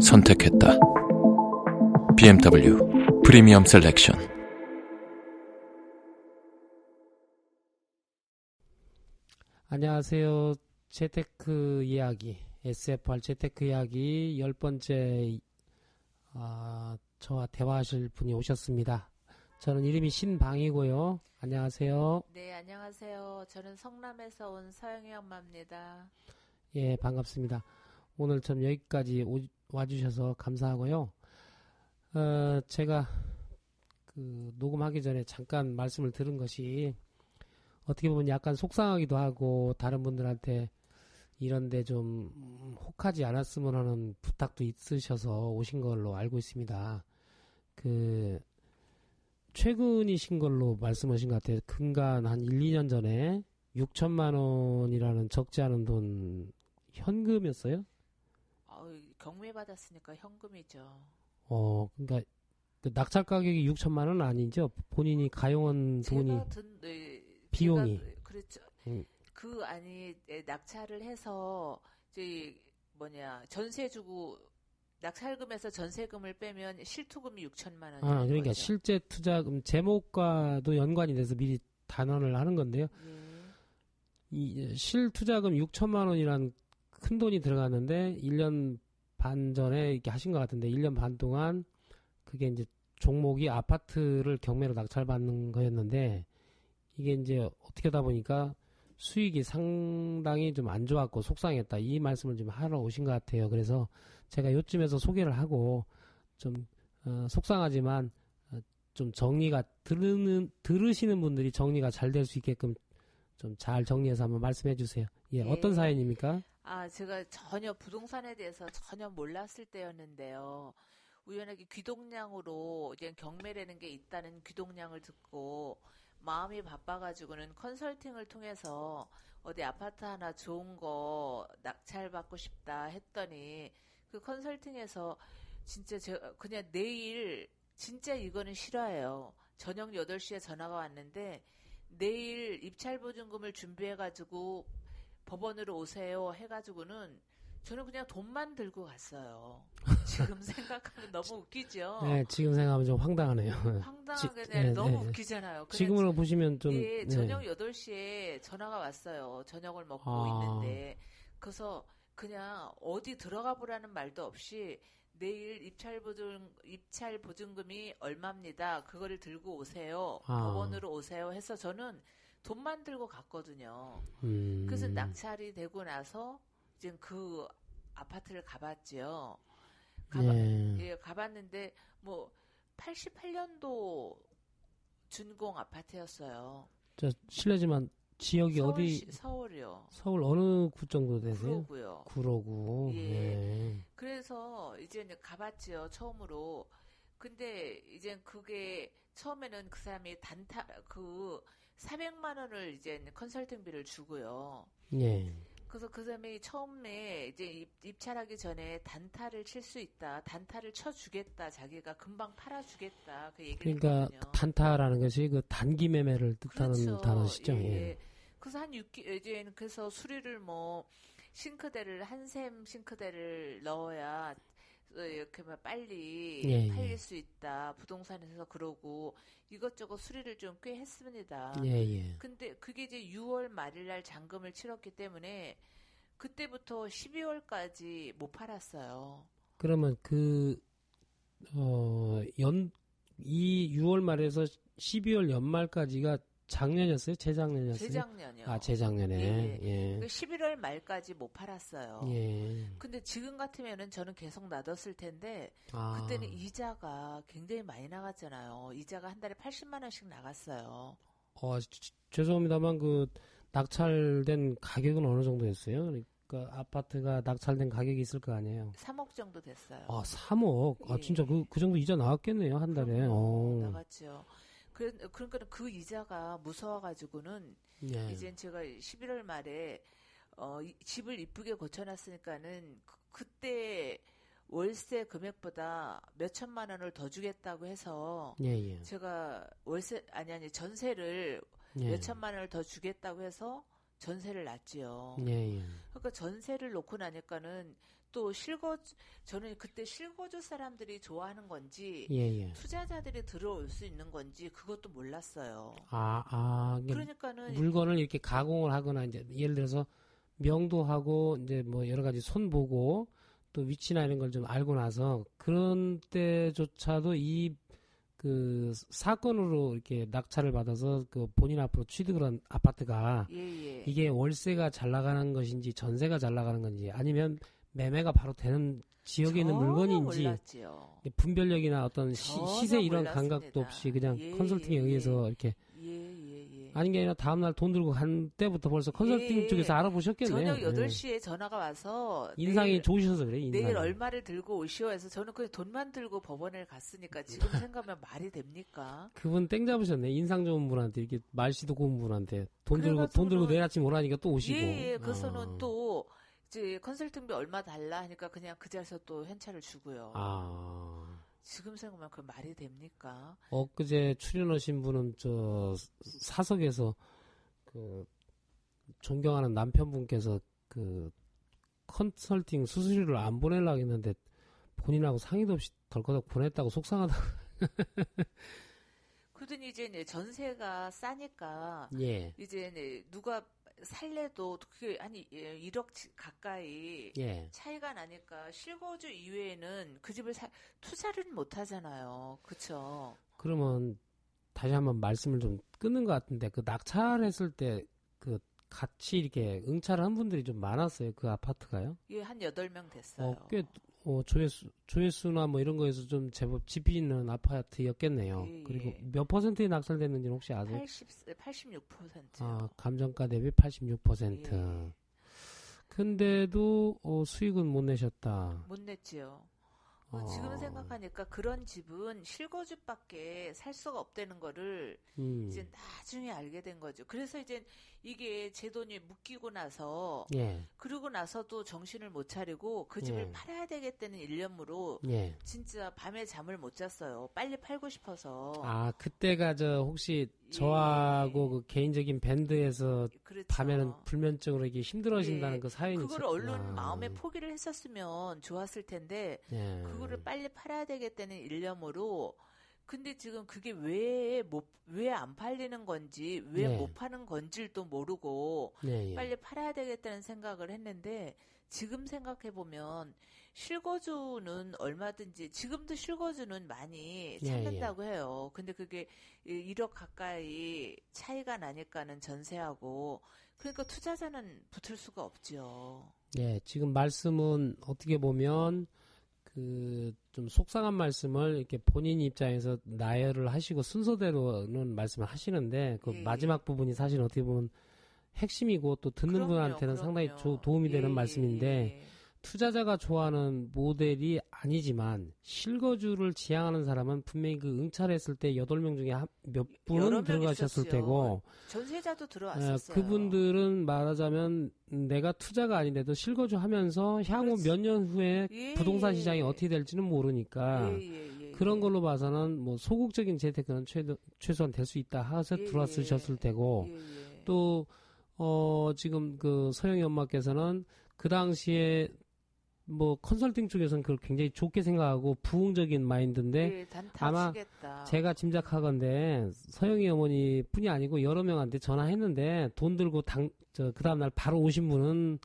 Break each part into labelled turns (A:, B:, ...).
A: 선택했다. BMW Premium Selection.
B: 안녕하세요. 재테크 이야기, SFR 재테크 이야기 열 번째 아, 저와 대화하실 분이 오셨습니다. 저는 이름이 신방이고요. 안녕하세요.
C: 네, 안녕하세요. 저는 성남에서 온 서영희 엄마입니다.
B: 예, 반갑습니다. 오늘 좀 여기까지 오- 와주셔서 감사하고요. 어, 제가 그 녹음하기 전에 잠깐 말씀을 들은 것이 어떻게 보면 약간 속상하기도 하고 다른 분들한테 이런데 좀 음, 혹하지 않았으면 하는 부탁도 있으셔서 오신 걸로 알고 있습니다. 그 최근이신 걸로 말씀하신 것 같아요. 근간 한 1, 2년 전에 6천만 원이라는 적지 않은 돈 현금이었어요?
C: 어우, 경매 받았으니까 현금이죠.
B: 어, 그러니까 그 낙찰 가격이 6천만 원 아니죠? 본인이 가용한 돈이
C: 든 네,
B: 비용이.
C: 제가, 그렇죠.
B: 음.
C: 그 안이 에, 낙찰을 해서 이제 뭐냐 전세 주고 낙찰금에서 전세금을 빼면 실투금이 6천만 원.
B: 아, 그러니까 실제 투자금 제목과도 연관이 돼서 미리 단언을 하는 건데요.
C: 예.
B: 이 실투자금 6천만 원이란 큰 돈이 들어갔는데 1년 반 전에 이렇게 하신 것 같은데 1년 반 동안 그게 이제 종목이 아파트를 경매로 낙찰받는 거였는데 이게 이제 어떻게 하다 보니까 수익이 상당히 좀 안 좋았고 속상했다 이 말씀을 좀 하러 오신 것 같아요. 그래서 제가 요쯤에서 소개를 하고 좀 어, 속상하지만 어, 좀 정리가 들으는 들으시는 분들이 정리가 잘 될 수 있게끔 좀 잘 정리해서 한번 말씀해 주세요. 예,
C: 예.
B: 어떤 사연입니까?
C: 아, 제가 전혀 부동산에 대해서 전혀 몰랐을 때였는데요. 우연하게 귀동량으로 이제 경매라는 게 있다는 귀동량을 듣고 마음이 바빠가지고는 컨설팅을 통해서 어디 아파트 하나 좋은 거 낙찰 받고 싶다 했더니 그 컨설팅에서 진짜 제가 그냥 내일 진짜 이거는 싫어해요. 저녁 8시에 전화가 왔는데 내일 입찰보증금을 준비해가지고 법원으로 오세요 해가지고는 저는 그냥 돈만 들고 갔어요. 지금 생각하면 너무 웃기죠.
B: 네, 지금 생각하면 좀 황당하네요.
C: 황당하게
B: 지-
C: 네,
B: 네,
C: 너무
B: 네.
C: 웃기잖아요.
B: 지금으로 보시면 좀
C: 예,
B: 네.
C: 저녁 8시에 전화가 왔어요. 저녁을 먹고
B: 아.
C: 있는데. 그래서 그냥 어디 들어가 보라는 말도 없이 내일 입찰 보증 입찰 보증금이 얼마입니다. 그거를 들고 오세요.
B: 아.
C: 법원으로 오세요 해서 저는 돈만 들고 갔거든요.
B: 음,
C: 그래서 낙찰이 되고 나서 이제 그 아파트를 가봤죠. 가봐,
B: 예.
C: 예, 가봤는데 뭐 88년도 준공 아파트였어요.
B: 저 실례지만 지역이
C: 서울시,
B: 어디
C: 서울이요.
B: 서울 어느 구 정도 되세요?
C: 구로고요.
B: 구로구.
C: 예.
B: 예.
C: 그래서 이제 가봤지요 처음으로. 근데 이제 그게 처음에는 그 사람이 단타 그 400만 원을 이제 컨설팅비를 주고요.
B: 예.
C: 그래서 그 사람이 처음에 이제 입, 입찰하기 전에 단타를 칠 수 있다. 단타를 쳐주겠다. 자기가 금방 팔아주겠다. 그 얘기를
B: 그러니까
C: 했거든요.
B: 단타라는 것이 그 단기 매매를 뜻하는
C: 그렇죠.
B: 단어시죠.
C: 예.
B: 예.
C: 그래서 한 6개, 이제 그래서 수리를 뭐, 싱크대를, 한 샘 싱크대를 넣어야, 어, 이렇게 막 빨리
B: 예, 예.
C: 팔릴 수 있다. 부동산에서 그러고, 이것저것 수리를 좀 꽤 했습니다.
B: 예, 예.
C: 근데 그게 이제 6월 말일 날 잔금을 치렀기 때문에, 그때부터 12월까지 못 팔았어요.
B: 그러면 그, 어, 연, 이 6월 말에서 12월 연말까지가 작년이었어요? 재작년이었어요?
C: 재작년이요.
B: 아, 재작년에.
C: 예,
B: 예.
C: 그 11월 말까지 못 팔았어요.
B: 예.
C: 근데 지금 같으면은 저는 계속 놔뒀을 텐데
B: 아.
C: 그때는 이자가 굉장히 많이 나갔잖아요. 이자가 한 달에 80만 원씩 나갔어요.
B: 어, 지- 죄송합니다만 그 낙찰된 가격은 어느 정도였어요? 그 아파트가 낙찰된 가격이 있을 거 아니에요.
C: 3억 정도 됐어요.
B: 아, 3억. 아,
C: 예.
B: 진짜 그, 그 정도 이자 나왔겠네요, 한 달에. 어.
C: 나갔죠. 그, 그러니까 그 이자가 무서워가지고는
B: 예.
C: 이젠 제가 11월 말에 어, 이- 집을 이쁘게 고쳐놨으니까는 그, 때 월세 금액보다 몇 천만 원을 더 주겠다고 해서
B: 예, 예.
C: 제가 월세 아니 아니 전세를
B: 예.
C: 몇 천만 원을 더 주겠다고 해서 전세를 놨지요.
B: 예, 예.
C: 그러니까 전세를 놓고 나니까는 또 실거주 저는 그때 실거주 사람들이 좋아하는 건지
B: 예, 예.
C: 투자자들이 들어올 수 있는 건지 그것도 몰랐어요.
B: 아, 아,
C: 그러니까는
B: 물건을 이렇게 가공을 하거나 이제 예를 들어서 명도하고 이제 뭐 여러 가지 손 보고 또 위치나 이런 걸 좀 알고 나서 그런 때조차도 이 그 사건으로 이렇게 낙찰을 받아서 그 본인 앞으로 취득을 한 아파트가
C: 예예.
B: 이게 월세가 잘 나가는 것인지 전세가 잘 나가는 건지 아니면 매매가 바로 되는 지역에 있는 물건인지
C: 몰랐지요.
B: 분별력이나 어떤 시, 시세 이런
C: 몰랐습니다.
B: 감각도 없이 그냥
C: 예,
B: 컨설팅에
C: 예,
B: 의해서 이렇게
C: 예예 예.
B: 아닌 게 아니라 다음날 돈 들고 간 때부터 벌써 컨설팅
C: 예,
B: 쪽에서 알아보셨겠네요.
C: 저녁 8시에 전화가 와서
B: 인상이
C: 내일,
B: 좋으셔서 그래. 인상이.
C: 내일 얼마를 들고 오시오 해서 저는 그냥 돈만 들고 법원에 갔으니까 지금 생각하면 말이 됩니까?
B: 그분 땡 잡으셨네. 인상 좋은 분한테 이렇게 말씨도 고운 분한테 돈 들고 돈 들고 내일 아침 오라니까 또 오시고.
C: 예, 예. 그래서는
B: 아.
C: 또 이제 컨설팅비 얼마 달라 하니까 그냥 그 자리에서 또 현찰을 주고요.
B: 아.
C: 지금 생각하면 그 말이 됩니까?
B: 엊그제 출연하신 분은 저 사석에서 그 존경하는 남편분께서 그 컨설팅 수수료를 안 보내려고 했는데 본인하고 상의도 없이 덜커덕 보냈다고 속상하다고.
C: 그러더니 이제 전세가 싸니까
B: 예.
C: 이제 누가 살래도 그게 한 1억 가까이
B: 예.
C: 차이가 나니까 실거주 이외에는 그 집을 사, 투자를 못 하잖아요. 그쵸?
B: 그러면 다시 한번 말씀을 좀 끊는 것 같은데 그 낙찰 했을 때 그 같이 이렇게 응찰을 한 분들이 좀 많았어요. 그 아파트가요?
C: 예, 한 8명 됐어요.
B: 어, 꽤 어, 조회수 조회수나 뭐 이런 거에서 좀 제법 집이 있는 아파트였겠네요.
C: 예,
B: 그리고
C: 예.
B: 몇 퍼센트에 낙찰됐는지는 혹시 아세요?
C: 80, 86%요.
B: 아, 감정가 대비 86%.
C: 예.
B: 근데도 어, 수익은 못 내셨다.
C: 못 냈지요. 어,
B: 어.
C: 지금 생각하니까 그런 집은 실거주밖에 살 수가 없다는 거를
B: 음.
C: 이제 나중에 알게 된 거죠. 그래서 이제 이게 제 돈이 묶이고 나서
B: 예.
C: 그러고 나서도 정신을 못 차리고 그 집을
B: 예.
C: 팔아야 되겠다는 일념으로
B: 예.
C: 진짜 밤에 잠을 못 잤어요. 빨리 팔고 싶어서.
B: 아, 그때가 저 혹시 저하고
C: 예.
B: 그 개인적인 밴드에서
C: 그렇죠.
B: 밤에는 불면증으로 이게 힘들어진다는
C: 예.
B: 그 사연이 있었구나.
C: 얼른 마음에 포기를 했었으면 좋았을 텐데
B: 예.
C: 그거를 빨리 팔아야 되겠다는 일념으로 근데 지금 그게 왜 못 왜 안 팔리는 건지 왜
B: 네.
C: 못 파는 건지를 또 모르고
B: 예, 예.
C: 빨리 팔아야 되겠다는 생각을 했는데 지금 생각해 보면 실거주는 얼마든지 지금도 실거주는 많이
B: 예,
C: 찾는다고 해요. 근데 그게 1억 가까이 차이가 나니까는 전세하고 그러니까 투자자는 붙을 수가 없지요.
B: 예, 지금 말씀은 어떻게 보면 그 좀 속상한 말씀을 이렇게 본인 입장에서 나열을 하시고 순서대로는 말씀을 하시는데 그
C: 예,
B: 마지막 부분이 사실 어떻게 보면 핵심이고 또 듣는
C: 그럼요,
B: 분한테는 상당히
C: 그럼요.
B: 조- 도움이 되는
C: 예,
B: 말씀인데
C: 예, 예.
B: 투자자가 좋아하는 모델이 아니지만 실거주를 지향하는 사람은 분명히 그 응찰했을 때 8명 중에 한- 몇 분은
C: 명
B: 들어가셨을
C: 있었죠.
B: 테고
C: 전세자도
B: 어,
C: 들어왔었어요.
B: 그분들은 말하자면 내가 투자가 아닌데도 실거주 하면서 향후. 몇 년 후에
C: 예,
B: 부동산
C: 예,
B: 시장이
C: 예.
B: 어떻게 될지는 모르니까
C: 예, 예, 예,
B: 그런
C: 예.
B: 걸로 봐서는 뭐 소극적인 재테크는 최도, 최소한 될 수 있다 하서
C: 예,
B: 들어왔으셨을
C: 예.
B: 테고
C: 예, 예.
B: 또, 어, 지금 그 서영이 엄마께서는 그 당시에 뭐 컨설팅 쪽에서는 그걸 굉장히 좋게 생각하고 부흥적인 마인드인데
C: 예,
B: 아마. 제가 짐작하건데 서영이 어머니 뿐이 아니고 여러 명한테 전화했는데 돈 들고 당, 저, 그 다음 날 바로 오신 분은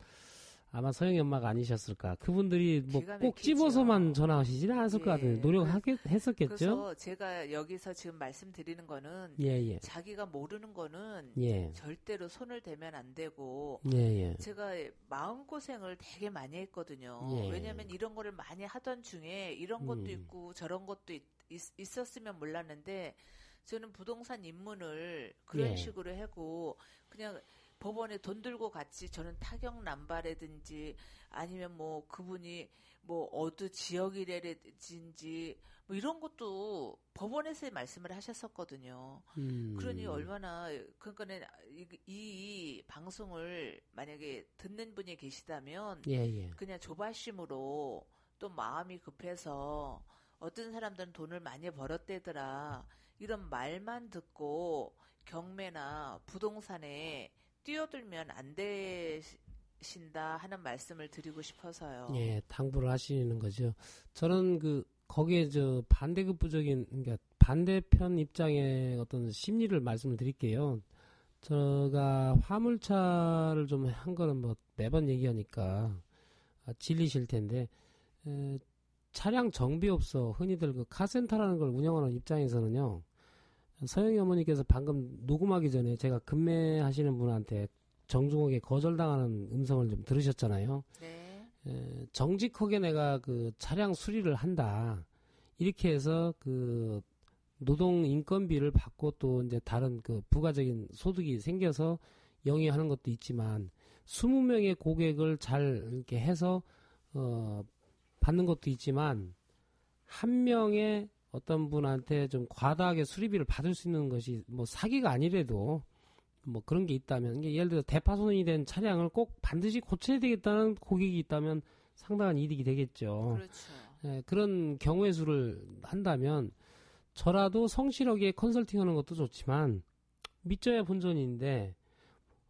B: 아마 서영이 엄마가 아니셨을까. 그분들이 뭐 꼭. 집어서만 전화하시지는 않았을 것
C: 예,
B: 같은데 노력했었겠죠?
C: 그래서 제가 여기서 지금 말씀드리는 거는
B: 예, 예.
C: 자기가 모르는 거는
B: 예.
C: 절대로 손을 대면 안 되고
B: 예, 예.
C: 제가 마음 고생을 되게 많이 했거든요.
B: 예.
C: 왜냐면 이런 거를 많이 하던 중에 이런 것도
B: 음.
C: 있고 저런 것도 있, 었으면 몰랐는데 저는 부동산 입문을 그런
B: 예.
C: 식으로 하고 그냥 법원에 돈 들고 같이 저는 타격 남발이든지 아니면 뭐 그분이 뭐 어느 지역이라든지 뭐 이런 것도 법원에서 말씀을 하셨었거든요.
B: 음.
C: 그러니 얼마나 그러니까는 이, 이 방송을 만약에 듣는 분이 계시다면
B: 예, 예.
C: 그냥 조바심으로 또 마음이 급해서 어떤 사람들은 돈을 많이 벌었대더라 이런 말만 듣고 경매나 부동산에 뛰어들면 안 되신다 하는 말씀을 드리고 싶어서요.
B: 예, 당부를 하시는 거죠. 저는 그 거기에 저 반대급부적인 그러니까 반대편 입장의 어떤 심리를 말씀을 드릴게요. 제가 화물차를 좀 한 거는 뭐 매번 얘기하니까 아, 질리실 텐데 에, 차량 정비 업소 흔히들 그 카센터라는 걸 운영하는 입장에서는요. 서영이 어머니께서 방금 녹음하기 전에 제가 금매하시는 분한테 정중하게 거절당하는 음성을 좀 들으셨잖아요.
C: 네.
B: 에, 정직하게 내가 그 차량 수리를 한다. 이렇게 해서 그 노동 인건비를 받고 또 이제 다른 그 부가적인 소득이 생겨서 영위하는 것도 있지만 20명의 고객을 잘 이렇게 해서 어 받는 것도 있지만 한 명의 어떤 분한테 좀 과다하게 수리비를 받을 수 있는 것이 뭐 사기가 아니래도 뭐 그런 게 있다면 예를 들어 대파손이 된 차량을 꼭 반드시 고쳐야 되겠다는 고객이 있다면 상당한 이득이 되겠죠.
C: 그렇죠.
B: 예, 그런 경우의 수를 한다면 저라도 성실하게 컨설팅하는 것도 좋지만 믿져야 본전인데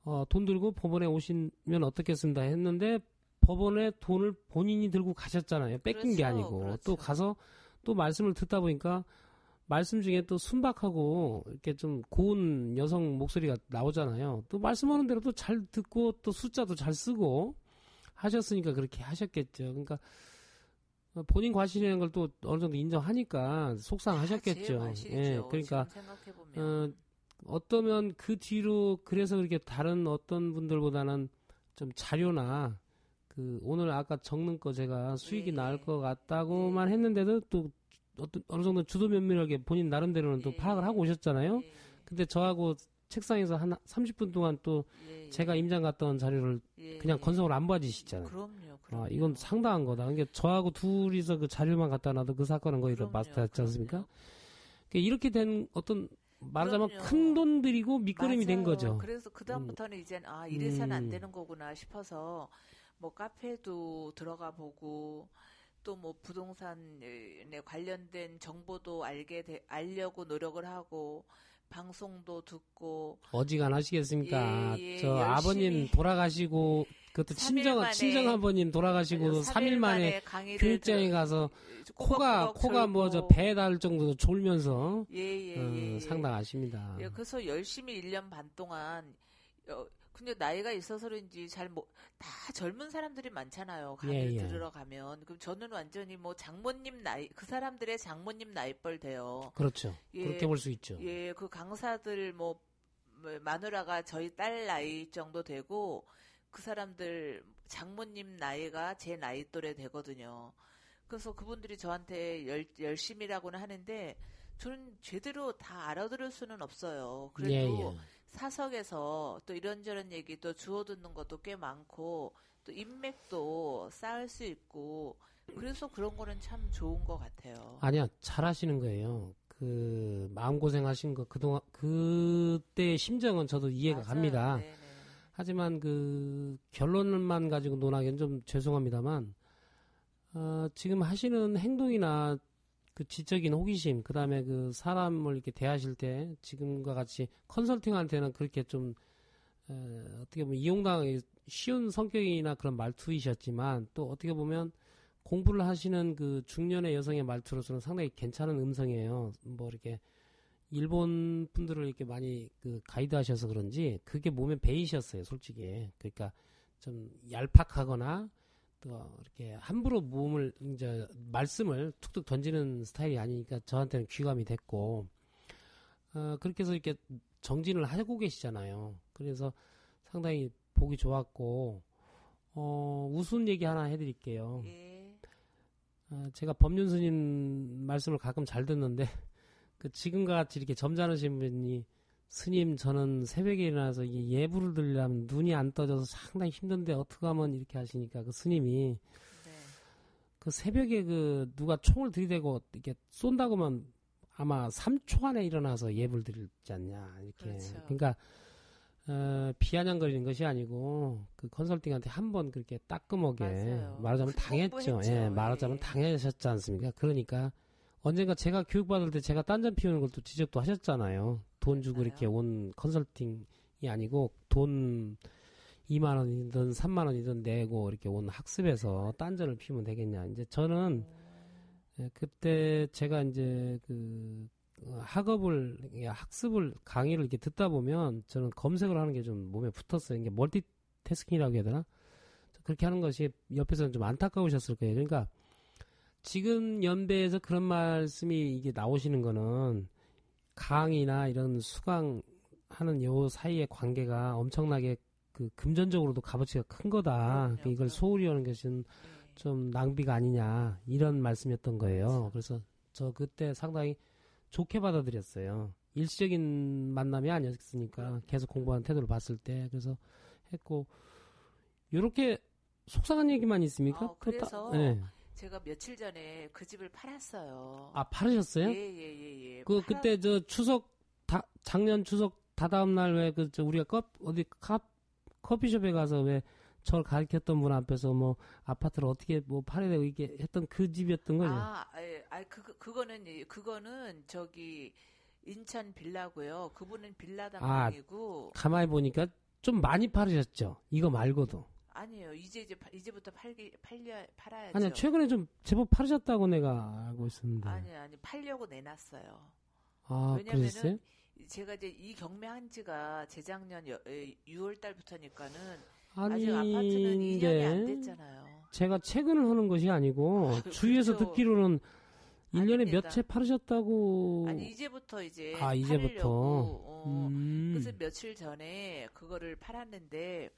B: 어, 돈 들고 법원에 오시면 어떻겠습니다 했는데 법원에 돈을 본인이 들고 가셨잖아요. 뺏긴 게
C: 그렇죠,
B: 아니고
C: 그렇죠.
B: 또 가서 또 말씀을 듣다 보니까 말씀 중에 또 순박하고 이렇게 좀 고운 여성 목소리가 나오잖아요. 또 말씀하는 대로 또 잘 듣고 또 숫자도 잘 쓰고 하셨으니까 그렇게 하셨겠죠. 그러니까 본인 과실이라는 걸 또 어느 정도 인정하니까 속상하셨겠죠. 예, 그러니까 어, 어떠면 그 뒤로 그래서 그렇게 다른 어떤 분들보다는 좀 자료나 그 오늘 아까 적는 거 제가 수익이
C: 예,
B: 나을
C: 예.
B: 것 같다고만
C: 예.
B: 했는데도 또 어떤 어느 정도 주도 면밀하게 본인 나름대로는 또
C: 예.
B: 파악을 하고 오셨잖아요.
C: 예,
B: 근데 저하고 책상에서 한 30분 동안 또
C: 예, 예.
B: 제가 임장 갔다 온 자료를
C: 예,
B: 그냥
C: 예.
B: 건성을 안 봐주시잖아요.
C: 그럼요.
B: 아,
C: 그럼요.
B: 이건 상당한 거다. 그러니까 저하고 둘이서 그 자료만 갖다 놔도 그 사건은 거의 다
C: 그럼요,
B: 마스터했지 않습니까? 그러니까 이렇게 된 어떤 말하자면. 큰 돈 들이고 밑거름이 된
C: 맞아요.
B: 거죠.
C: 그래서 그 다음부터는 이젠 아 이래서는
B: 음.
C: 안 되는 거구나 싶어서 뭐 카페도 들어가 보고 또 뭐 부동산에 관련된 정보도 알게 돼, 알려고 노력을 하고 방송도 듣고
B: 어지간하시겠습니까?
C: 예, 예,
B: 저. 아버님 돌아가시고 그것도 친정
C: 만에
B: 친정 아버님 돌아가시고 3일 만에 교육장에 가서 코가 코가 뭐 저. 배에 닿을 정도로 졸면서
C: 예, 예,
B: 어,
C: 예, 예.
B: 상당하십니다.
C: 예, 그래서 열심히 1년 반 동안 어, 근데 나이가 있어서 그런지 잘 뭐 다 젊은 사람들이 많잖아요. 강의를
B: 예, 예.
C: 들으러 가면 그럼 저는 완전히 뭐 장모님 나이 그 사람들의 장모님 나이뻘 돼요.
B: 그렇죠.
C: 예,
B: 그렇게 볼 수 있죠.
C: 예, 그 강사들 뭐, 뭐 마누라가 저희 딸 나이 정도 되고 그 사람들 장모님 나이가 제 나이 또래 되거든요. 그래서 그분들이 저한테 열, 열심이라고는 하는데 저는 제대로 다 알아들을 수는 없어요. 그래도
B: 예, 예.
C: 사석에서 또 이런저런 얘기 또 주워 듣는 것도 꽤 많고 또 인맥도 쌓을 수 있고 그래서 그런 거는 참 좋은 것 같아요.
B: 아니야, 잘하시는 거예요. 그 마음 고생 하신 거 그동안 그때의 심정은 저도 이해가
C: 맞아요.
B: 갑니다.
C: 네네.
B: 하지만 그 결론만 가지고 논하기는 좀 죄송합니다만 어, 지금 하시는 행동이나 그 지적인 호기심 그 다음에 그 사람을 이렇게 대하실 때 지금과 같이 컨설팅한테는 그렇게 좀 에, 어떻게 보면 이용당하기 쉬운 성격이나 그런 말투이셨지만 또 어떻게 보면 공부를 하시는 그 중년의 여성의 말투로서는 상당히 괜찮은 음성이에요. 뭐 이렇게 일본 분들을 이렇게 많이 그 가이드 하셔서 그런지 그게 몸에 배이셨어요, 솔직히. 그러니까 좀 얄팍하거나 또 이렇게 함부로 몸을 이제 말씀을 툭툭 던지는 스타일이 아니니까 저한테는 귀감이 됐고 어, 그렇게 해서 이렇게 정진을 하고 계시잖아요. 그래서 상당히 보기 좋았고 어, 우스운 얘기 하나 해드릴게요.
C: 예.
B: 어, 제가 법륜 스님 말씀을 가끔 잘 듣는데 그 지금과 같이 이렇게 점잖으신 분이 스님 저는 새벽에 일어나서 이게 예불을 들려면 눈이 안 떠져서 상당히 힘든데 어떻게 하면 이렇게 하시니까 그 스님이
C: 네.
B: 그 새벽에 그 누가 총을 들이대고 이렇게 쏜다고만 아마 3초 안에 일어나서 예불 드리지 않냐 이렇게
C: 그렇죠.
B: 러니까 어, 비아냥거리는 것이 아니고 그 컨설팅한테 한 번 그렇게 따끔하게
C: 맞아요.
B: 말하자면
C: 큰
B: 당했죠. 예, 말하자면
C: 예.
B: 당하셨지 않습니까? 그러니까 언젠가 제가 교육받을 때 제가 딴 점 피우는 걸 또 지적도 하셨잖아요. 돈 주고
C: 맞아요.
B: 이렇게 온 컨설팅이 아니고 돈 2만 원이든 3만 원이든 내고 이렇게 온 학습에서 딴전을 피우면 되겠냐. 이제 저는 예, 그때 제가 이제 그 어, 학업을 예, 학습을 강의를 이렇게 듣다 보면 저는 검색을 하는 게 좀 몸에 붙었어요. 이게 멀티태스킹이라고 해야 되나? 그렇게 하는 것이 옆에서는 좀 안타까우셨을 거예요. 그러니까 지금 연배에서 그런 말씀이 이게 나오시는 거는 강의나 이런 수강 하는 요 사이의 관계가 엄청나게 그 금전적으로도 값어치가 큰 거다. 그러니까 이걸. 소홀히 하는 것은
C: 네.
B: 좀 낭비가 아니냐 이런 말씀이었던 거예요.
C: 그렇죠.
B: 그래서 저 그때 상당히 좋게 받아들였어요. 일시적인 만남이 아니었으니까. 계속 공부하는 태도를 봤을 때 그래서 했고 요렇게 속상한 얘기만 있습니까?
C: 어, 그래서
B: 네.
C: 제가 며칠 전에 그 집을 팔았어요.
B: 아 팔으셨어요?
C: 예예예 예,
B: 그
C: 팔아-
B: 그때 저 추석 다 작년 추석 다다음 날 왜그저 우리가 컵 어디 컵 커피숍에 가서 왜 저를 가르쳤던 분 앞에서 뭐 아파트를 어떻게 뭐 팔아야 되고 이게 했던 그 집이었던 거죠.
C: 아, 예, 아, 그 그거는 이- 그거는 저기 인천 빌라고요. 그분은 빌라
B: 아,
C: 담당이고
B: 가만히 보니까 좀 많이 팔으셨죠. 이거 말고도.
C: 아니에요. 이제 이제 파- 이제부터 팔기 팔려 팔아야죠.
B: 아니 최근에 좀 제법 팔으셨다고 내가 알고 있었는데.
C: 아니 아니 팔려고 내놨어요.
B: 아
C: 왜냐면은
B: 그랬어요?
C: 제가 이제 이 경매한 지가 재작년 여, 6월 달부터니까는
B: 아니
C: 아직 아파트는 2년이 안
B: 근데
C: 됐잖아요.
B: 제가 최근을 하는 것이 아니고
C: 아유,
B: 주위에서
C: 그렇죠.
B: 듣기로는 1년에
C: 아닙니다.
B: 몇채 팔으셨다고.
C: 아니 이제부터 이제
B: 아, 이제부터.
C: 팔려고, 어,
B: 음.
C: 그래서 며칠 전에 그거를 팔았는데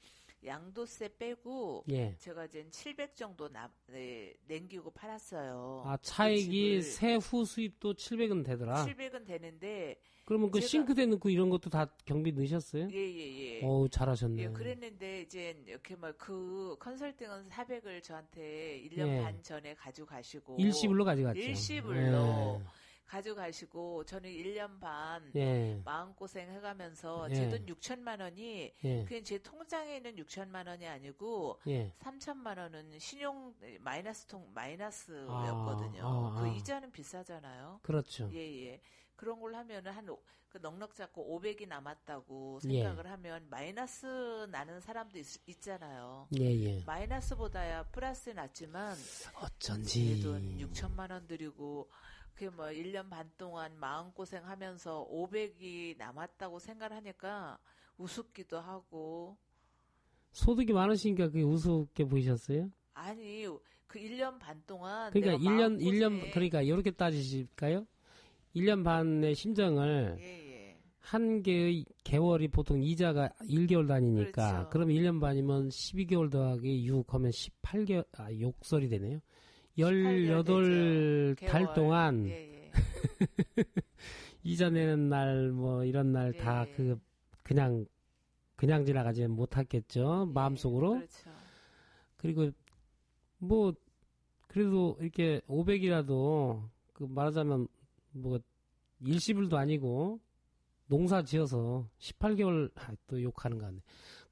C: 양도세 빼고
B: 예.
C: 제가 이제 700 정도 남, 네, 남기고 팔았어요. 아그 집을.
B: 세후 수입도 700은 되더라.
C: 700은 되는데
B: 그러면 그
C: 제가-
B: 싱크대 넣고 이런 것도 다 경비 넣으셨어요?
C: 예예예.
B: 어우 잘하셨네.
C: 예, 그랬는데 이제 이렇게 막 그 컨설팅은 400을 저한테 1년
B: 예.
C: 반 전에 가져가시고
B: 일시불로 가져갔죠.
C: 일시불로 가져가시고 저는 1년 반
B: 예.
C: 마음고생 해가면서
B: 예.
C: 제돈 6천만 원이
B: 예.
C: 그냥 제 통장에 있는 6천만 원이 아니고
B: 예.
C: 3천만 원은 신용 마이너스 통 마이너스였거든요.
B: 아, 아,
C: 그
B: 아.
C: 이자는 비싸잖아요.
B: 그렇죠.
C: 예, 예. 그런 걸 하면은 한, 오- 그 넉넉 잡고 500이 남았다고
B: 예.
C: 생각을 하면 마이너스 나는 사람도 있, 잖아요
B: 예, 예.
C: 마이너스보다야 플러스 낫지만
B: 어쩐지.
C: 제돈 6천만 원 드리고 그게 뭐 1년 반 동안 마음고생 하면서 500이 남았다고 생각하니까 우습기도 하고
B: 소득이 많으시니까 그게 우습게 보이셨어요?
C: 아니 그 1년 반 동안
B: 그러니까
C: 내가
B: 1년, 일년
C: 마음고생-
B: 그러니까 이렇게 따지실까요? 1년 반의 심정을
C: 예, 예.
B: 한 개의 개월이 보통 이자가 1개월 단위니까
C: 그렇죠.
B: 그럼 1년 반이면 12개월 더하기 6 하면 18개월 아 욕설이 되네요.
C: 18개월
B: 18달
C: 개월.
B: 동안
C: 예, 예.
B: 이자 내는 날 뭐 이런 날다
C: 예.
B: 그 그냥 그냥 지나가지 못했겠죠 마음속으로
C: 그렇죠.
B: 그리고 뭐 그래도 이렇게 500이라도 그 말하자면 뭐 일시불도 아니고 농사 지어서 18개월 아, 또 욕하는 거 같네.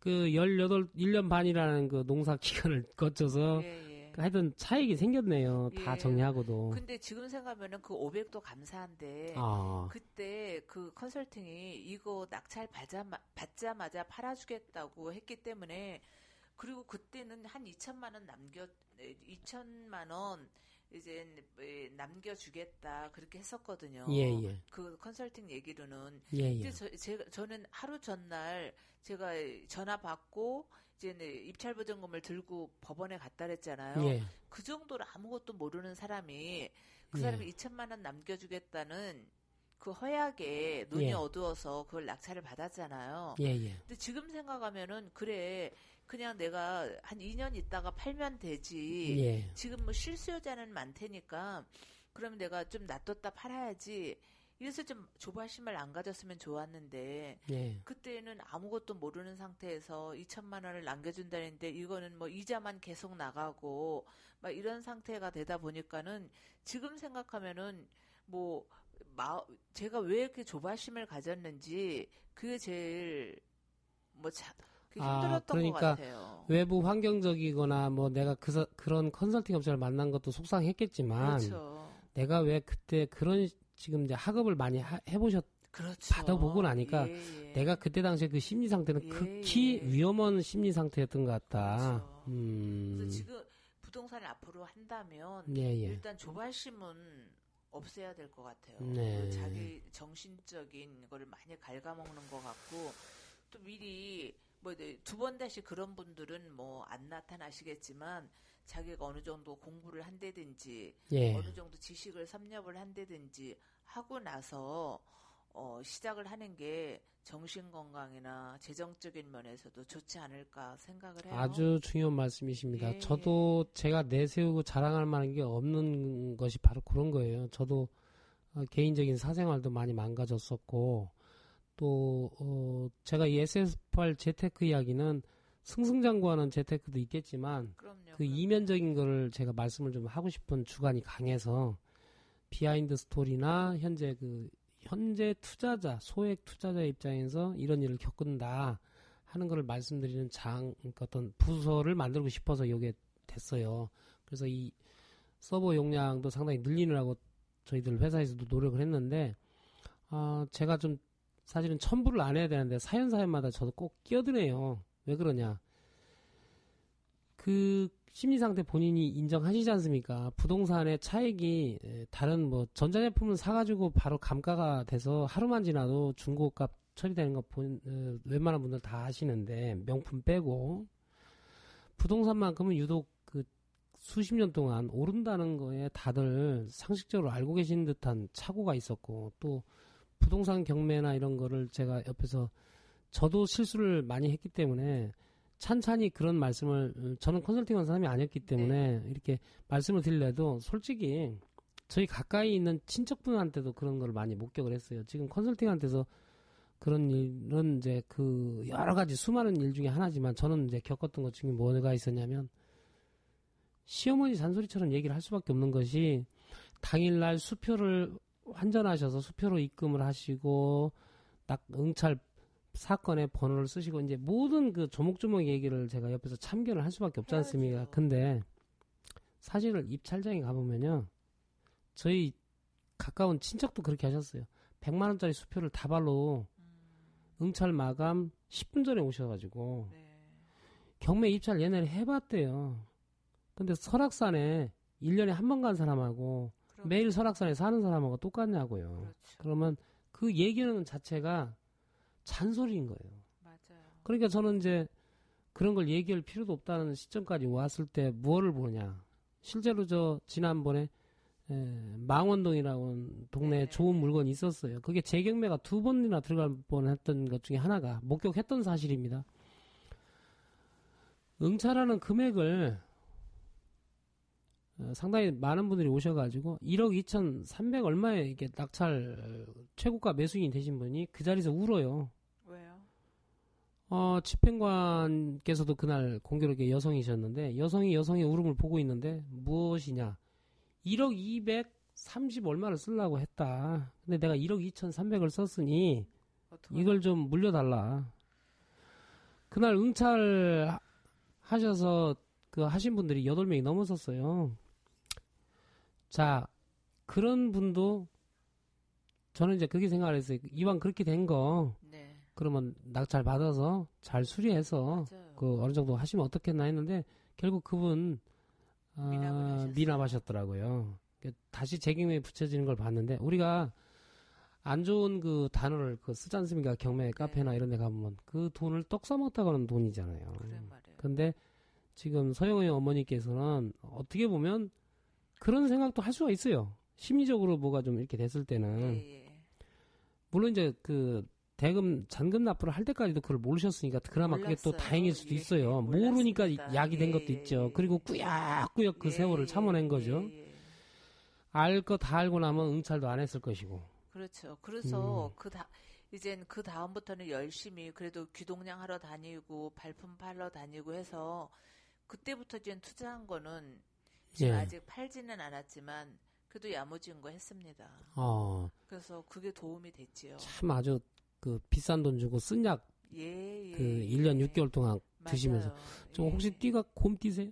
B: 그 18, 1년 반이라는 그 농사 기간을 거쳐서
C: 예, 예.
B: 하여튼 차익이 생겼네요. 다
C: 예.
B: 정리하고도.
C: 근데 지금 생각하면은 그 500도 감사한데
B: 아,
C: 그때 그 컨설팅이 이거 낙찰 받자마, 받자마자 팔아주겠다고 했기 때문에 그리고 그때는 한 2천만 원 남겨 2천만 원 이제 에, 남겨주겠다 그렇게 했었거든요.
B: 예, 예.
C: 그 컨설팅 얘기로는
B: 예, 예.
C: 근데 저, 제가, 저는 하루 전날 제가 전화 받고 이제 네, 입찰 보증금을 들고 법원에 갔다 그랬잖아요.
B: 예.
C: 그 정도로 아무것도 모르는 사람이 그
B: 예.
C: 사람이 2천만 원 남겨주겠다는 그 허약에 눈이
B: 예.
C: 어두워서 그걸 낙찰을 받았잖아요.
B: 예, 예.
C: 근데 지금 생각하면은 그래 그냥 내가 한 2년 있다가 팔면 되지.
B: 예.
C: 지금 뭐 실수요자는 많테니까 그러면 내가 좀 놔뒀다 팔아야지 이래서 좀 조바심을 안 가졌으면 좋았는데
B: 예.
C: 그때는 아무것도 모르는 상태에서 2천만 원을 남겨준다는데 이거는 뭐 이자만 계속 나가고 막 이런 상태가 되다 보니까는 지금 생각하면은 뭐 마, 제가 왜 이렇게 조바심을 가졌는지 그게 제일 뭐 자, 힘들었던
B: 그러니까
C: 것 같아요.
B: 외부 환경적이거나 뭐 내가 그, 사- 그런 컨설팅 업체를 만난 것도 속상했겠지만
C: 그렇죠.
B: 내가 왜 그때 그런 지금 이제 학업을 많이 하- 해보셨
C: 그렇죠.
B: 받아보고 나니까
C: 예, 예.
B: 내가 그때 당시에 그 심리 상태는
C: 예,
B: 극히
C: 예.
B: 위험한 심리 상태였던 것 같다.
C: 그렇죠.
B: 음.
C: 그래서 지금 부동산을 앞으로 한다면
B: 예, 예.
C: 일단 조바심은 없애야 될 것 같아요.
B: 네.
C: 그 자기 정신적인 거를 많이 갉아먹는 것 같고 또 미리 뭐 두 번 다시 그런 분들은 뭐 안 나타나시겠지만 자기가 어느 정도 공부를 한다든지
B: 예.
C: 어느 정도 지식을 섭렵을 한다든지 하고 나서 어, 시작을 하는 게 정신 건강이나 재정적인 면에서도 좋지 않을까 생각을 해요.
B: 아주 중요한 말씀이십니다.
C: 예,
B: 저도 제가 내세우고 자랑할 만한 게 없는 것이 바로 그런 거예요. 저도 어, 개인적인 사생활도 많이 망가졌었고 또 어, 제가 이 SS8 재테크 이야기는 승승장구하는 재테크도 있겠지만
C: 그럼요.
B: 그. 이면적인 거를 제가 말씀을 좀 하고 싶은 주관이 강해서 behind story나 현재 그 현재 투자자 소액 투자자 입장에서 이런 일을 겪는다 하는 거를 말씀드리는 장 그러니까 어떤 부서를 만들고 싶어서 이게 됐어요. 그래서 이 서버 용량도 상당히 늘리느라고 저희들 회사에서도 노력을 했는데 아 제가 좀 사실은 첨부를 안 해야 되는데 사연 사연마다 저도 꼭 끼어드네요. 왜 그러냐? 그 심리 상태 본인이 인정하시지 않습니까? 부동산의 차익이 에, 다른 뭐 전자제품을 사가지고 바로 감가가 돼서 하루만 지나도 중고값 처리되는 거 본, 어, 웬만한 분들 다 아시는데 명품 빼고 부동산만큼은 유독 그 수십 년 동안 오른다는 거에 다들 상식적으로 알고 계신 듯한 착오가 있었고 또 부동산 경매나 이런 거를 제가 옆에서 저도 실수를 많이 했기 때문에 찬찬히 그런 말씀을 어, 저는 컨설팅한 사람이 아니었기 때문에 이렇게 말씀을 드리려도 솔직히 저희 가까이 있는 친척분한테도 그런 걸 많이 목격을 했어요. 지금 컨설팅한테서 그런 일은 이제 그 여러 가지 수많은 일 중에 하나지만 저는 이제 겪었던 것 중에 뭐가 있었냐면 시어머니 잔소리처럼 얘기를 할 수밖에 없는 것이 당일날 수표를 환전하셔서 수표로 입금을 하시고 딱 응찰 사건의 번호를 쓰시고 이제 모든 그 조목조목 얘기를 제가 옆에서 참견을 할 수밖에 없지 않습니까?
C: 해야죠.
B: 근데 사실은 입찰장에 가보면요. 저희 가까운 친척도 그렇게 하셨어요. 100만 원짜리 수표를 다발로 응찰 마감 10분 전에 오셔가지고
C: 네.
B: 경매 입찰 얘네를 해봤대요. 근데 설악산에 1년에 한 번 간 사람하고
C: 그럼-
B: 매일 설악산에 사는 사람하고 똑같냐고요.
C: 그렇죠.
B: 그러면 그 얘기하는 자체가 잔소리인 거예요.
C: 맞아요.
B: 그러니까 저는 이제 그런 걸 얘기할 필요도 없다는 시점까지 왔을 때 무엇을 보냐. 실제로 저 지난번에 에, 망원동이라고 동네에
C: 네.
B: 좋은 물건이 있었어요. 그게 재경매가 두 번이나 들어갈 뻔했던 것 중에 하나가 목격했던 사실입니다. 응찰하는 금액을 어, 상당히 많은 분들이 오셔가지고 1억 2천3백 얼마에 이게 낙찰 어, 최고가 매수인이 되신 분이 그 자리에서 울어요.
C: 왜요?
B: 어, 집행관께서도 그날 공교롭게 여성이셨는데, 여성이 여성의 울음을 보고 있는데, 무엇이냐. 1억 230 얼마를 쓰려고 했다. 근데 내가 1억 2,300을 썼으니? 이걸 좀 물려달라. 그날 응찰 하- 하셔서 그 하신 분들이 8명이 넘었었어요. 자, 그런 분도, 저는 이제 그렇게 생각을 했어요. 이왕 그렇게 된 거,
C: 네.
B: 그러면 낙찰 받아서 잘 수리해서
C: 맞아요.
B: 그 어느 정도 하시면 어떻겠나 했는데 결국 그분 아,
C: 하셨어요.
B: 미납하셨더라고요. 그 다시 재경매에 붙여지는 걸 봤는데 우리가 안 좋은 그 단어를 그 쓰지 않습니까? 경매 카페나 이런 데 가보면 그 돈을 떡 써먹다가 는 돈이잖아요.
C: 그래 말이에요.
B: 근데 지금 서영의 어머니께서는 어떻게 보면 그런 생각도 할 수가 있어요. 심리적으로 뭐가 좀 이렇게 됐을 때는
C: 예, 예.
B: 물론 이제 그 대금 잔금 납부를 할 때까지도 그걸 모르셨으니까 그나마 그게 또
C: 몰랐어요.
B: 다행일 수도
C: 예,
B: 있어요.
C: 예,
B: 모르니까. 약이 된
C: 예,
B: 것도 있죠.
C: 예,
B: 그리고
C: 예.
B: 꾸역꾸역 그
C: 예,
B: 세월을
C: 예,
B: 참아낸 거죠. 알 거 다 알고 나면 응찰도 안 했을 것이고.
C: 그렇죠. 그래서
B: 음.
C: 그 다, 이젠 그 다음부터는 열심히 그래도 귀동냥 하러 다니고 발품 팔러 다니고 해서 그때부터 이제 투자한 거는
B: 예.
C: 아직 팔지는 않았지만 그래도 야무진 거 했습니다.
B: 어,
C: 그래서 그게 도움이 됐지요.
B: 참 아주 그 비싼 돈 주고 쓴약그
C: 예, 예.
B: 1년
C: 예.
B: 6개월 동안 드시면서. 저
C: 예.
B: 혹시 띠가 곰띠세요?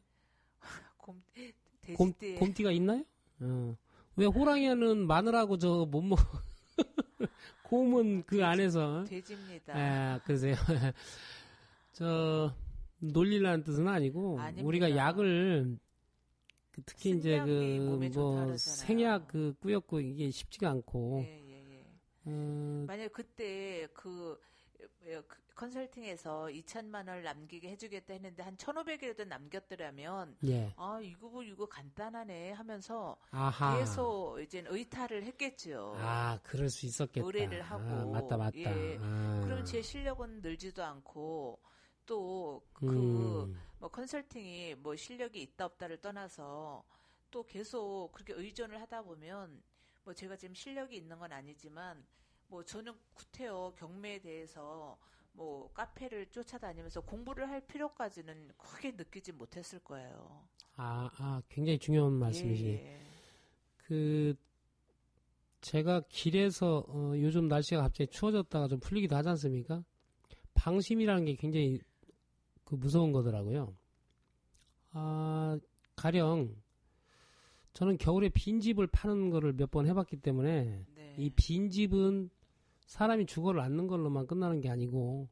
C: 곰,
B: 곰, 곰띠가 있나요? 어. 왜 호랑이는 마늘하고 저 못 먹어. 곰은 그
C: 돼지.
B: 안에서.
C: 돼지입니다.
B: 아, 그러세요. 저, 놀리라는 뜻은 아니고,
C: 아닙니다.
B: 우리가 약을, 그 특히 이제 그,
C: 몸에 좋다
B: 뭐,
C: 그러잖아요.
B: 생약 그 꾸역고 이게 쉽지가 않고,
C: 예, 예, 예.
B: 어,
C: 만약 그때 그, 어, 그 컨설팅에서 2천만 원을 남기게 해주겠다 했는데 한 1,500이라도 남겼더라면
B: 예.
C: 아 이거 뭐 이거 간단하네 하면서
B: 아하.
C: 계속 이제 의타를 했겠죠.
B: 아, 그럴 수 있었겠다.
C: 의뢰를 하고.
B: 아, 맞다, 맞다.
C: 예.
B: 아.
C: 그럼 제 실력은 늘지도 않고 또그
B: 음,
C: 뭐 컨설팅이 뭐 실력이 있다 없다를 떠나서 또 계속 그렇게 의존을 하다 보면 뭐 제가 지금 실력이 있는 건 아니지만 뭐 저는 구태여 경매에 대해서 뭐 카페를 쫓아다니면서 공부를 할 필요까지는 크게 느끼지 못했을 거예요.
B: 아, 아, 굉장히 중요한 말씀이시.
C: 예, 예.
B: 그 제가 길에서 어, 요즘 날씨가 갑자기 추워졌다가 좀 풀리기도 하지 않습니까? 방심이라는 게 굉장히 그 무서운 거더라고요. 아 가령 저는 겨울에 빈집을 파는 거를 몇 번 해봤기 때문에
C: 네.
B: 이 빈집은 사람이 주거를 않는 걸로만 끝나는 게 아니고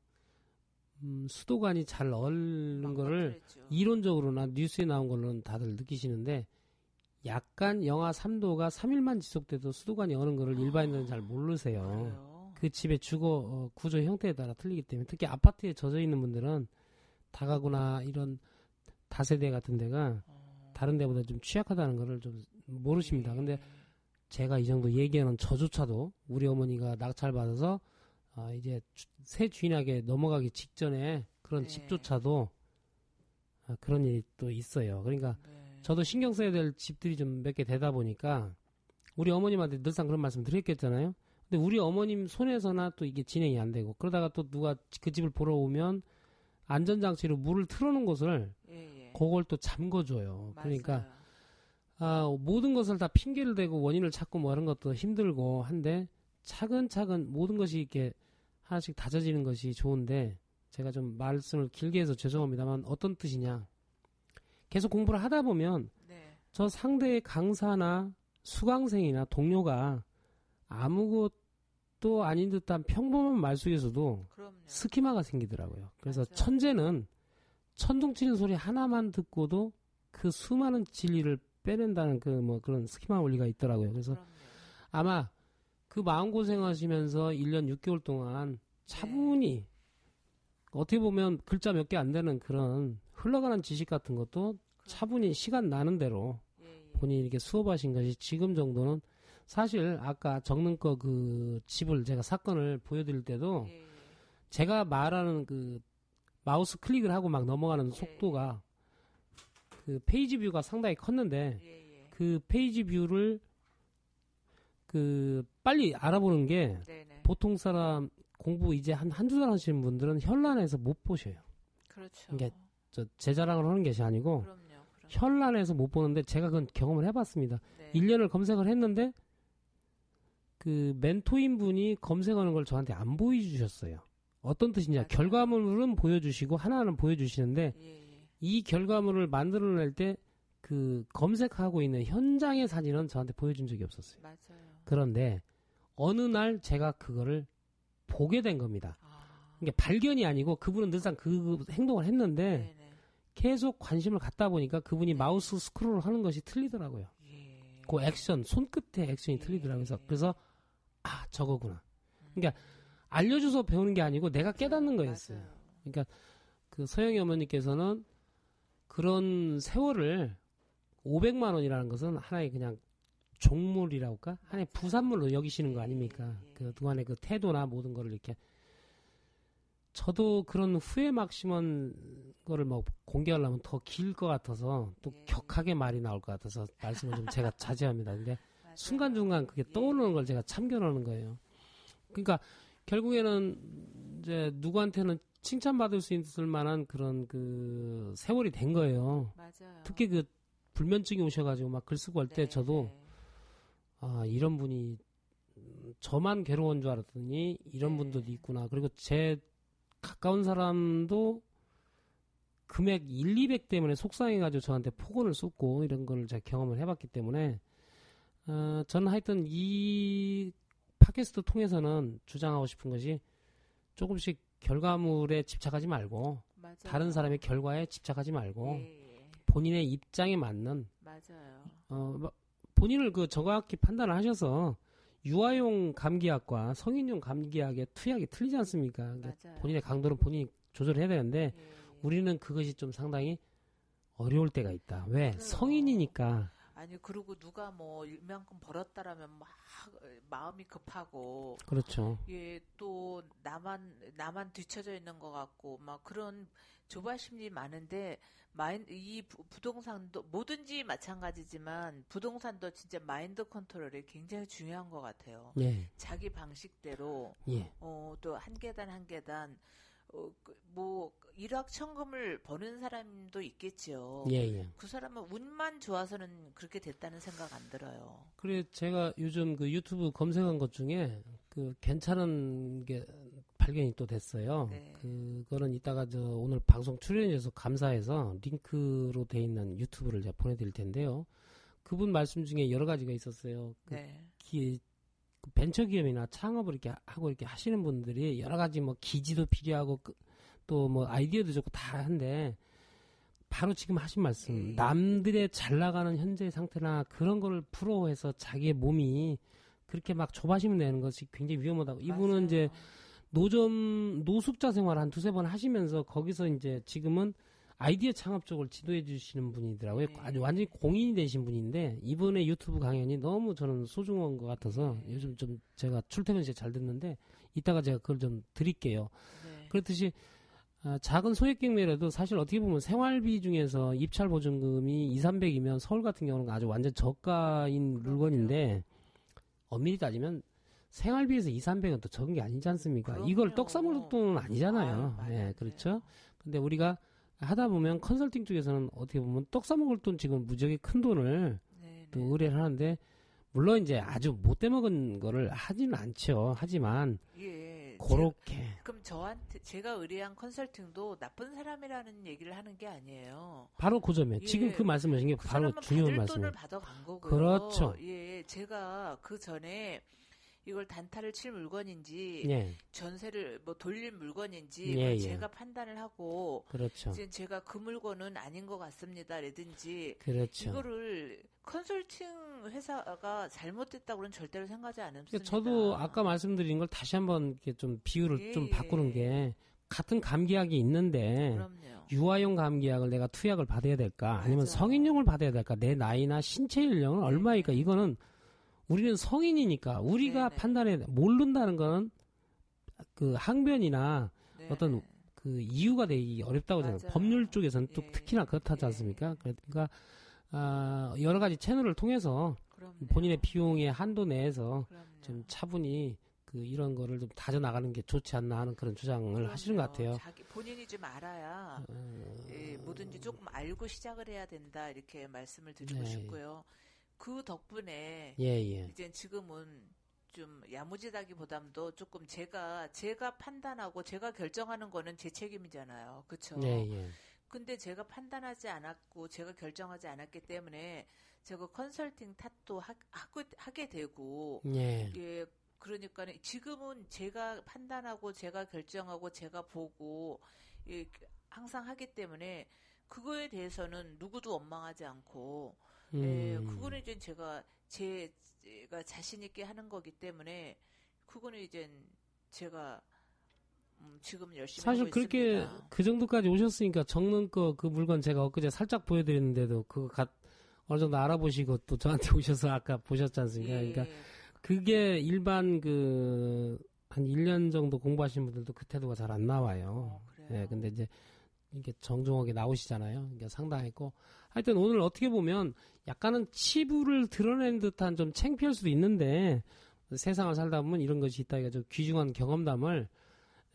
B: 음, 수도관이 잘 얼는 거를
C: 망가뜨렸죠.
B: 이론적으로나 뉴스에 나온 걸로는 다들 느끼시는데 약간 영하 3도가 3일만 지속돼도 수도관이 어는 거를 일반인들은 잘 모르세요.
C: 그래요.
B: 그 집의 주거 어, 구조 형태에 따라 틀리기 때문에 특히 아파트에 젖어 있는 분들은 다가구나 이런 다세대 같은 데가
C: 어.
B: 다른 데보다 좀 취약하다는 거를 좀 모르십니다.
C: 예.
B: 근데 제가 이 정도 얘기하는 저조차도 우리 어머니가 낙찰 받아서 아, 이제 주- 새 주인에게 넘어가기 직전에 그런
C: 네.
B: 집조차도 아, 그런 일이 또 있어요. 그러니까
C: 네.
B: 저도 신경 써야 될 집들이 좀 몇 개 되다 보니까 우리 어머님한테 늘상 그런 말씀 드렸겠잖아요. 근데 우리 어머님 손에서나 또 이게 진행이 안 되고 그러다가 또 누가 그 집을 보러 오면 안전장치로 물을 틀어놓은 곳을
C: 예, 예.
B: 그걸 또 잠궈줘요. 그러니까
C: 맞아요.
B: 아, 모든 것을 다 핑계를 대고 원인을 찾고 뭐 하는 것도 힘들고 한데 차근차근 모든 것이 이렇게 하나씩 다져지는 것이 좋은데 제가 좀 말씀을 길게 해서 죄송합니다만 어떤 뜻이냐. 계속 공부를 하다 보면
C: 네.
B: 저 상대의 강사나 수강생이나 동료가 아무것 도 아닌 듯한 평범한 말 속에서도
C: 그럼요.
B: 스키마가 생기더라고요. 그래서
C: 맞아요.
B: 천재는 천둥 치는 소리 하나만 듣고도 그 수많은 진리를 빼낸다는 그 뭐 그런 스키마 원리가 있더라고요. 그래서
C: 그럼요.
B: 아마 그 마음고생 하시면서 1년 6개월 동안 차분히 어떻게 보면 글자 몇 개 안 되는 그런 흘러가는 지식 같은 것도 차분히 시간 나는 대로
C: 예, 예.
B: 본인이 이렇게 수업하신 것이 지금 정도는 사실 아까 적는 거그 집을 제가 사건을 보여드릴 때도
C: 예, 예.
B: 제가 말하는 그 마우스 클릭을 하고 막 넘어가는
C: 예.
B: 속도가 그 page view가 상당히 컸는데
C: 예, 예.
B: 그 page view를 그 빨리 알아보는 게
C: 네네.
B: 보통 사람 공부 이제 한 한두 달 하시는 분들은 현란해서 못 보셔요.
C: 그렇죠.
B: 이게 저 제 자랑을 하는 것이 아니고
C: 그럼요. 그럼요.
B: 현란해서 못 보는데 제가 그건 경험을 해봤습니다.
C: 네.
B: 1년을 검색을 했는데 그 멘토인 분이 검색하는 걸 저한테 안 보여주셨어요. 어떤 뜻이냐?
C: 맞아요.
B: 결과물은 보여주시고 하나는 보여주시는데
C: 예, 예.
B: 이 결과물을 만들어낼 때 그 검색하고 있는 현장의 사진은 저한테 보여준 적이 없었어요.
C: 맞아요.
B: 그런데 어느 날 제가 그거를 보게 된 겁니다.
C: 아,
B: 그러니까 발견이 아니고 그분은 늘상 그 행동을 했는데
C: 네네.
B: 계속 관심을 갖다 보니까 그분이
C: 네.
B: 마우스 스크롤 하는 것이 틀리더라고요.
C: 예.
B: 그 액션, 손끝의 액션이
C: 예.
B: 틀리더라고요. 그래서, 그래서 아 저거구나.
C: 음.
B: 그러니까 알려줘서 배우는 게 아니고 내가 깨닫는 거였어요. 그러니까 그 서영이 어머니께서는 그런 세월을 500만 원이라는 것은 하나의 그냥 종물이라고 할까? 하나의. 부산물로 여기시는 거
C: 예,
B: 아닙니까?
C: 예, 예.
B: 그 동안의 그 태도나 모든 거를 이렇게 저도 그런 후회 막 심은 거를 뭐 공개하려면 더 길 것 같아서 또
C: 예.
B: 격하게 말이 나올 것 같아서 말씀을 좀 제가 자제합니다. 근데. 순간순간 그게
C: 예.
B: 떠오르는 걸 제가 참견하는 거예요. 그러니까 결국에는 이제 누구한테는 칭찬받을 수 있을 만한 그런 그 세월이 된 거예요.
C: 맞아요.
B: 특히 그 불면증이 오셔가지고 막 글 쓰고 할때
C: 네,
B: 저도
C: 네.
B: 아 이런 분이 음, 저만 괴로운 줄 알았더니 이런
C: 네.
B: 분들도 있구나. 그리고 제 가까운 사람도 금액 1, 200 때문에 속상해가지고 저한테 폭언을 쏟고 이런 걸 제가 경험을 해봤기 때문에 어, 저는 하여튼 이 팟캐스트 통해서는 주장하고 싶은 것이 조금씩 결과물에 집착하지 말고
C: 맞아요.
B: 다른 사람의 결과에 집착하지 말고
C: 예, 예.
B: 본인의 입장에 맞는
C: 맞아요.
B: 어, 뭐, 본인을 그 정확히 판단을 하셔서 유아용 감기약과 성인용 감기약의 투약이 틀리지 않습니까? 그러니까. 본인의 강도는 본인이 조절해야 되는데
C: 예, 예.
B: 우리는 그것이 좀 상당히 어려울 때가 있다. 왜?
C: 맞아요.
B: 성인이니까.
C: 아니 그리고 누가 뭐 이만큼 벌었다라면 막 마음이 급하고.
B: 그렇죠.
C: 예 또 나만 나만 뒤쳐져 있는 것 같고 막 그런 조바심이 많은데 마인 이 부- 부동산도 뭐든지 마찬가지지만 부동산도 진짜 마인드 컨트롤이 굉장히 중요한 것 같아요.
B: 예,
C: 자기 방식대로.
B: 예,
C: 어, 또 한 계단 한 계단 어, 그, 뭐 일확천금을 버는 사람도 있겠지요.
B: 예, 예.
C: 그 사람은 운만 좋아서는 그렇게 됐다는 생각 안 들어요.
B: 그래 제가 요즘 그 유튜브 검색한 것 중에 그 괜찮은 게 발견이 또 됐어요.
C: 네.
B: 그거는 이따가 저 오늘 방송 출연해서 감사해서 링크로 돼 있는 유튜브를 제가 보내드릴 텐데요. 그분 말씀 중에 여러 가지가 있었어요. 그
C: 네.
B: 기, 그 벤처기업이나 창업을 이렇게 하고 이렇게 하시는 분들이 여러 가지 뭐 기지도 필요하고 또 뭐 아이디어도 좋고 다 한데 바로 지금 하신 말씀
C: 예.
B: 남들의 잘 나가는 현재 상태나 그런 거를 부러워해서 자기의 몸이 그렇게 막 조바심을 내는 것이 굉장히 위험하다고 이분은
C: 맞아요.
B: 이제 노점 노숙자 생활 한 두세 번 하시면서 거기서 이제 지금은 아이디어 창업 쪽을 지도해 주시는 분이더라고요.
C: 네.
B: 아주 완전히 공인이 되신 분인데 이분의 유튜브 강연이 너무 저는 소중한 것 같아서
C: 네.
B: 요즘 좀 제가 출퇴근 시에 잘 듣는데 이따가 제가 그걸 좀 드릴게요.
C: 네.
B: 그렇듯이 아, 작은 소액 경매라도 사실 어떻게 보면 생활비 중에서 입찰 보증금이 2, 300이면 서울 같은 경우는 아주 완전 저가인
C: 그럼요.
B: 물건인데 엄밀히 따지면 생활비에서 2, 300은 또 적은 게 아니지 않습니까?
C: 그럼요.
B: 이걸 떡 싸먹을 돈은 아니잖아요.
C: 아유,
B: 예,
C: 맞아요.
B: 그렇죠. 근데 우리가 하다 보면 컨설팅 쪽에서는 어떻게 보면 떡 싸먹을 돈 지금 무지하게 큰 돈을
C: 네,
B: 또
C: 네.
B: 의뢰를 하는데 물론 이제 아주 못돼 먹은 거를 하지는 않죠. 하지만
C: 예.
B: 그렇게
C: 제- 그럼 저한테 제가 의뢰한 컨설팅도 나쁜 사람이라는 얘기를 하는 게 아니에요.
B: 바로 그 점이에요.
C: 예.
B: 지금 그 말씀하신 게
C: 그
B: 바로 중요한 말씀이에요. 그렇죠.
C: 예, 제가 그 전에 이걸 단타를 칠 물건인지
B: 예,
C: 전세를 뭐 돌릴 물건인지
B: 예, 예.
C: 제가 판단을 하고
B: 그렇죠.
C: 이제 제가 그 물건은 아닌 것 같습니다라든지
B: 그렇죠.
C: 이거를 컨설팅 회사가 잘못됐다고는 절대로 생각하지 않습니다.
B: 그러니까 저도 아까 말씀드린 걸 다시 한번 이렇게 좀 비유를
C: 예,
B: 좀
C: 예.
B: 바꾸는 게 같은 감기약이 있는데
C: 그럼요.
B: 유아용 감기약을 내가 투약을 받아야 될까 아니면
C: 맞아요.
B: 성인용을 받아야 될까 내 나이나 신체 연령은 얼마일까 이거는 우리는 성인이니까 우리가
C: 네네.
B: 판단해 모른다는 거는 그 항변이나
C: 네.
B: 어떤 그 이유가 되기 어렵다고 생각해요.
C: 맞아요.
B: 법률 쪽에서는 또
C: 예.
B: 특히나 그렇다지
C: 예.
B: 않습니까? 그러니까 아, 여러 가지 채널을 통해서
C: 그럼요.
B: 본인의 비용의 한도 내에서
C: 그럼요.
B: 좀 차분히 그 이런 거를 좀 다져 나가는 게 좋지 않나 하는 그런 주장을 하시는 것
C: 그럼요.
B: 같아요.
C: 자기 본인이 좀 알아야
B: 어,
C: 예, 뭐든지 조금 알고 시작을 해야 된다 이렇게 말씀을 드리고
B: 네.
C: 싶고요. 그 덕분에
B: 예, 예.
C: 이제 지금은 좀 야무지다기보담도 조금 제가 제가 판단하고 제가 결정하는 거는 제 책임이잖아요. 그렇죠?
B: 예, 예.
C: 근데 제가 판단하지 않았고 제가 결정하지 않았기 때문에 제가 컨설팅 탓도 하, 하고, 하게 되고
B: 예.
C: 예 그러니까 지금은 제가 판단하고 제가 결정하고 제가 보고 예, 항상 하기 때문에 그거에 대해서는 누구도 원망하지 않고 예,
B: 음.
C: 그거는 이제 제가 제 제가 자신 있게 하는 거기 때문에 그거는 이제 제가 음, 지금 열심히
B: 사실
C: 하고
B: 그렇게
C: 있습니다.
B: 그 정도까지 오셨으니까 적는 거 그 물건 제가 엊그제 살짝 보여드렸는데도 그거 가, 어느 정도 알아보시고 또 저한테 오셔서 아까 보셨지 않습니까?
C: 예,
B: 그러니까 그게 일반 그 한 1년 정도 공부하신 분들도 그 태도가 잘 안 나와요.
C: 어.
B: 예, 근데 이제 이렇게 정중하게 나오시잖아요. 이게 상당했고 하여튼 오늘 어떻게 보면 약간은 치부를 드러낸 듯한 좀 창피할 수도 있는데 세상을 살다 보면 이런 것이 있다. 좀 귀중한 경험담을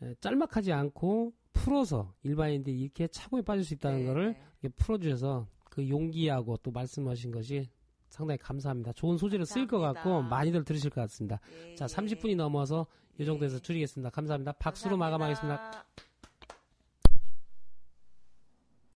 B: 에, 짤막하지 않고 풀어서 일반인들이 이렇게 차고에 빠질 수 있다는
C: 네,
B: 거를
C: 네.
B: 풀어주셔서 그 용기하고 또 말씀하신 것이 상당히 감사합니다. 좋은 소재를 쓰일 것 같고. 많이들 들으실 것 같습니다.
C: 예,
B: 자,
C: 예.
B: 30분이 넘어서 이 정도에서
C: 예.
B: 줄이겠습니다. 감사합니다. 박수로
C: 감사합니다.
B: 마감하겠습니다.